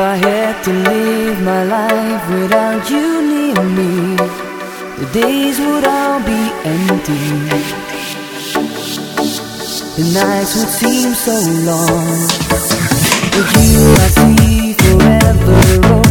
I had to live my life without you near me, the days would all be empty. The nights would seem so long. But you, I see forever.